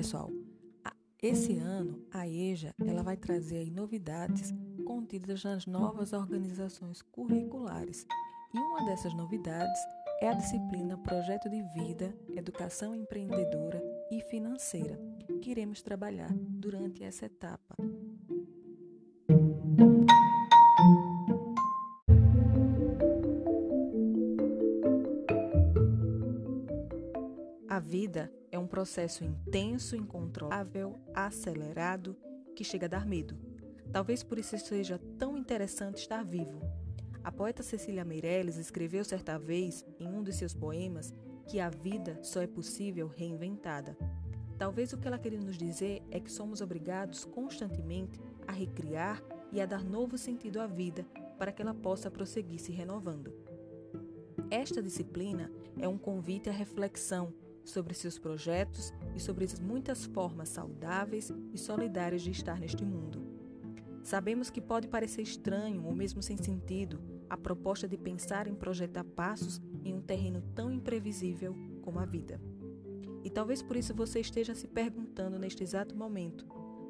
pessoal, esse ano a EJA ela vai trazer novidades contidas nas novas organizações curriculares. E uma dessas novidades é a disciplina Projeto de Vida, Educação Empreendedora e Financeira, que iremos trabalhar durante essa etapa. A vida é um processo intenso, incontrolável, acelerado, que chega a dar medo. Talvez por isso seja tão interessante estar vivo. A poeta Cecília Meirelles escreveu certa vez, em um de seus poemas, que a vida só é possível reinventada. Talvez o que ela queria nos dizer é que somos obrigados constantemente a recriar e a dar novo sentido à vida para que ela possa prosseguir se renovando. Esta disciplina é um convite à reflexão sobre seus projetos e sobre as muitas formas saudáveis e solidárias de estar neste mundo. Sabemos que pode parecer estranho ou mesmo sem sentido a proposta de pensar em projetar passos em um terreno tão imprevisível como a vida. E talvez por isso você esteja se perguntando neste exato momento: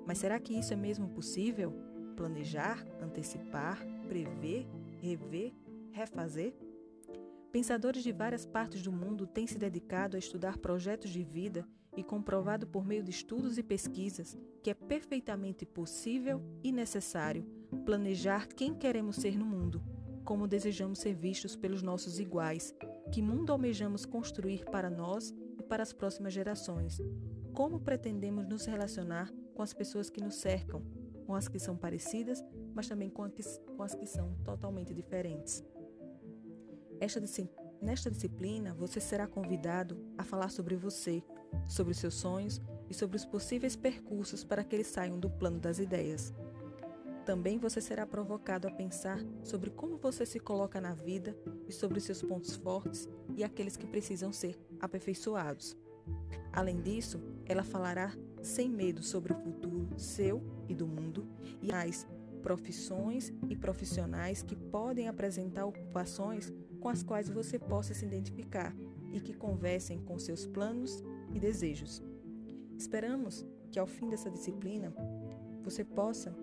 mas será que isso é mesmo possível? Planejar, antecipar, prever, rever, refazer? Pensadores de várias partes do mundo têm se dedicado a estudar projetos de vida e comprovado por meio de estudos e pesquisas que é perfeitamente possível e necessário planejar quem queremos ser no mundo, como desejamos ser vistos pelos nossos iguais, que mundo almejamos construir para nós e para as próximas gerações, como pretendemos nos relacionar com as pessoas que nos cercam, com as que são parecidas, mas também com as que são totalmente diferentes. Esta, nesta disciplina, você será convidado a falar sobre você, sobre seus sonhos e sobre os possíveis percursos para que eles saiam do plano das ideias. Também você será provocado a pensar sobre como você se coloca na vida e sobre seus pontos fortes e aqueles que precisam ser aperfeiçoados. Além disso, ela falará sem medo sobre o futuro seu e do mundo e as profissões e profissionais que podem apresentar ocupações com as quais você possa se identificar e que conversem com seus planos e desejos. Esperamos que ao fim dessa disciplina você possa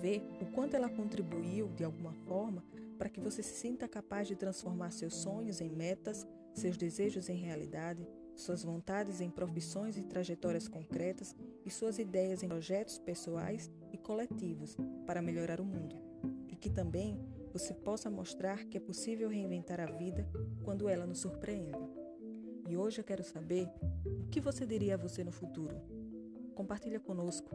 ver o quanto ela contribuiu de alguma forma para que você se sinta capaz de transformar seus sonhos em metas, seus desejos em realidade, suas vontades em profissões e trajetórias concretas e suas ideias em projetos pessoais e coletivos para melhorar o mundo. E que também você possa mostrar que é possível reinventar a vida quando ela nos surpreende. E hoje eu quero saber o que você diria a você no futuro. Compartilha conosco.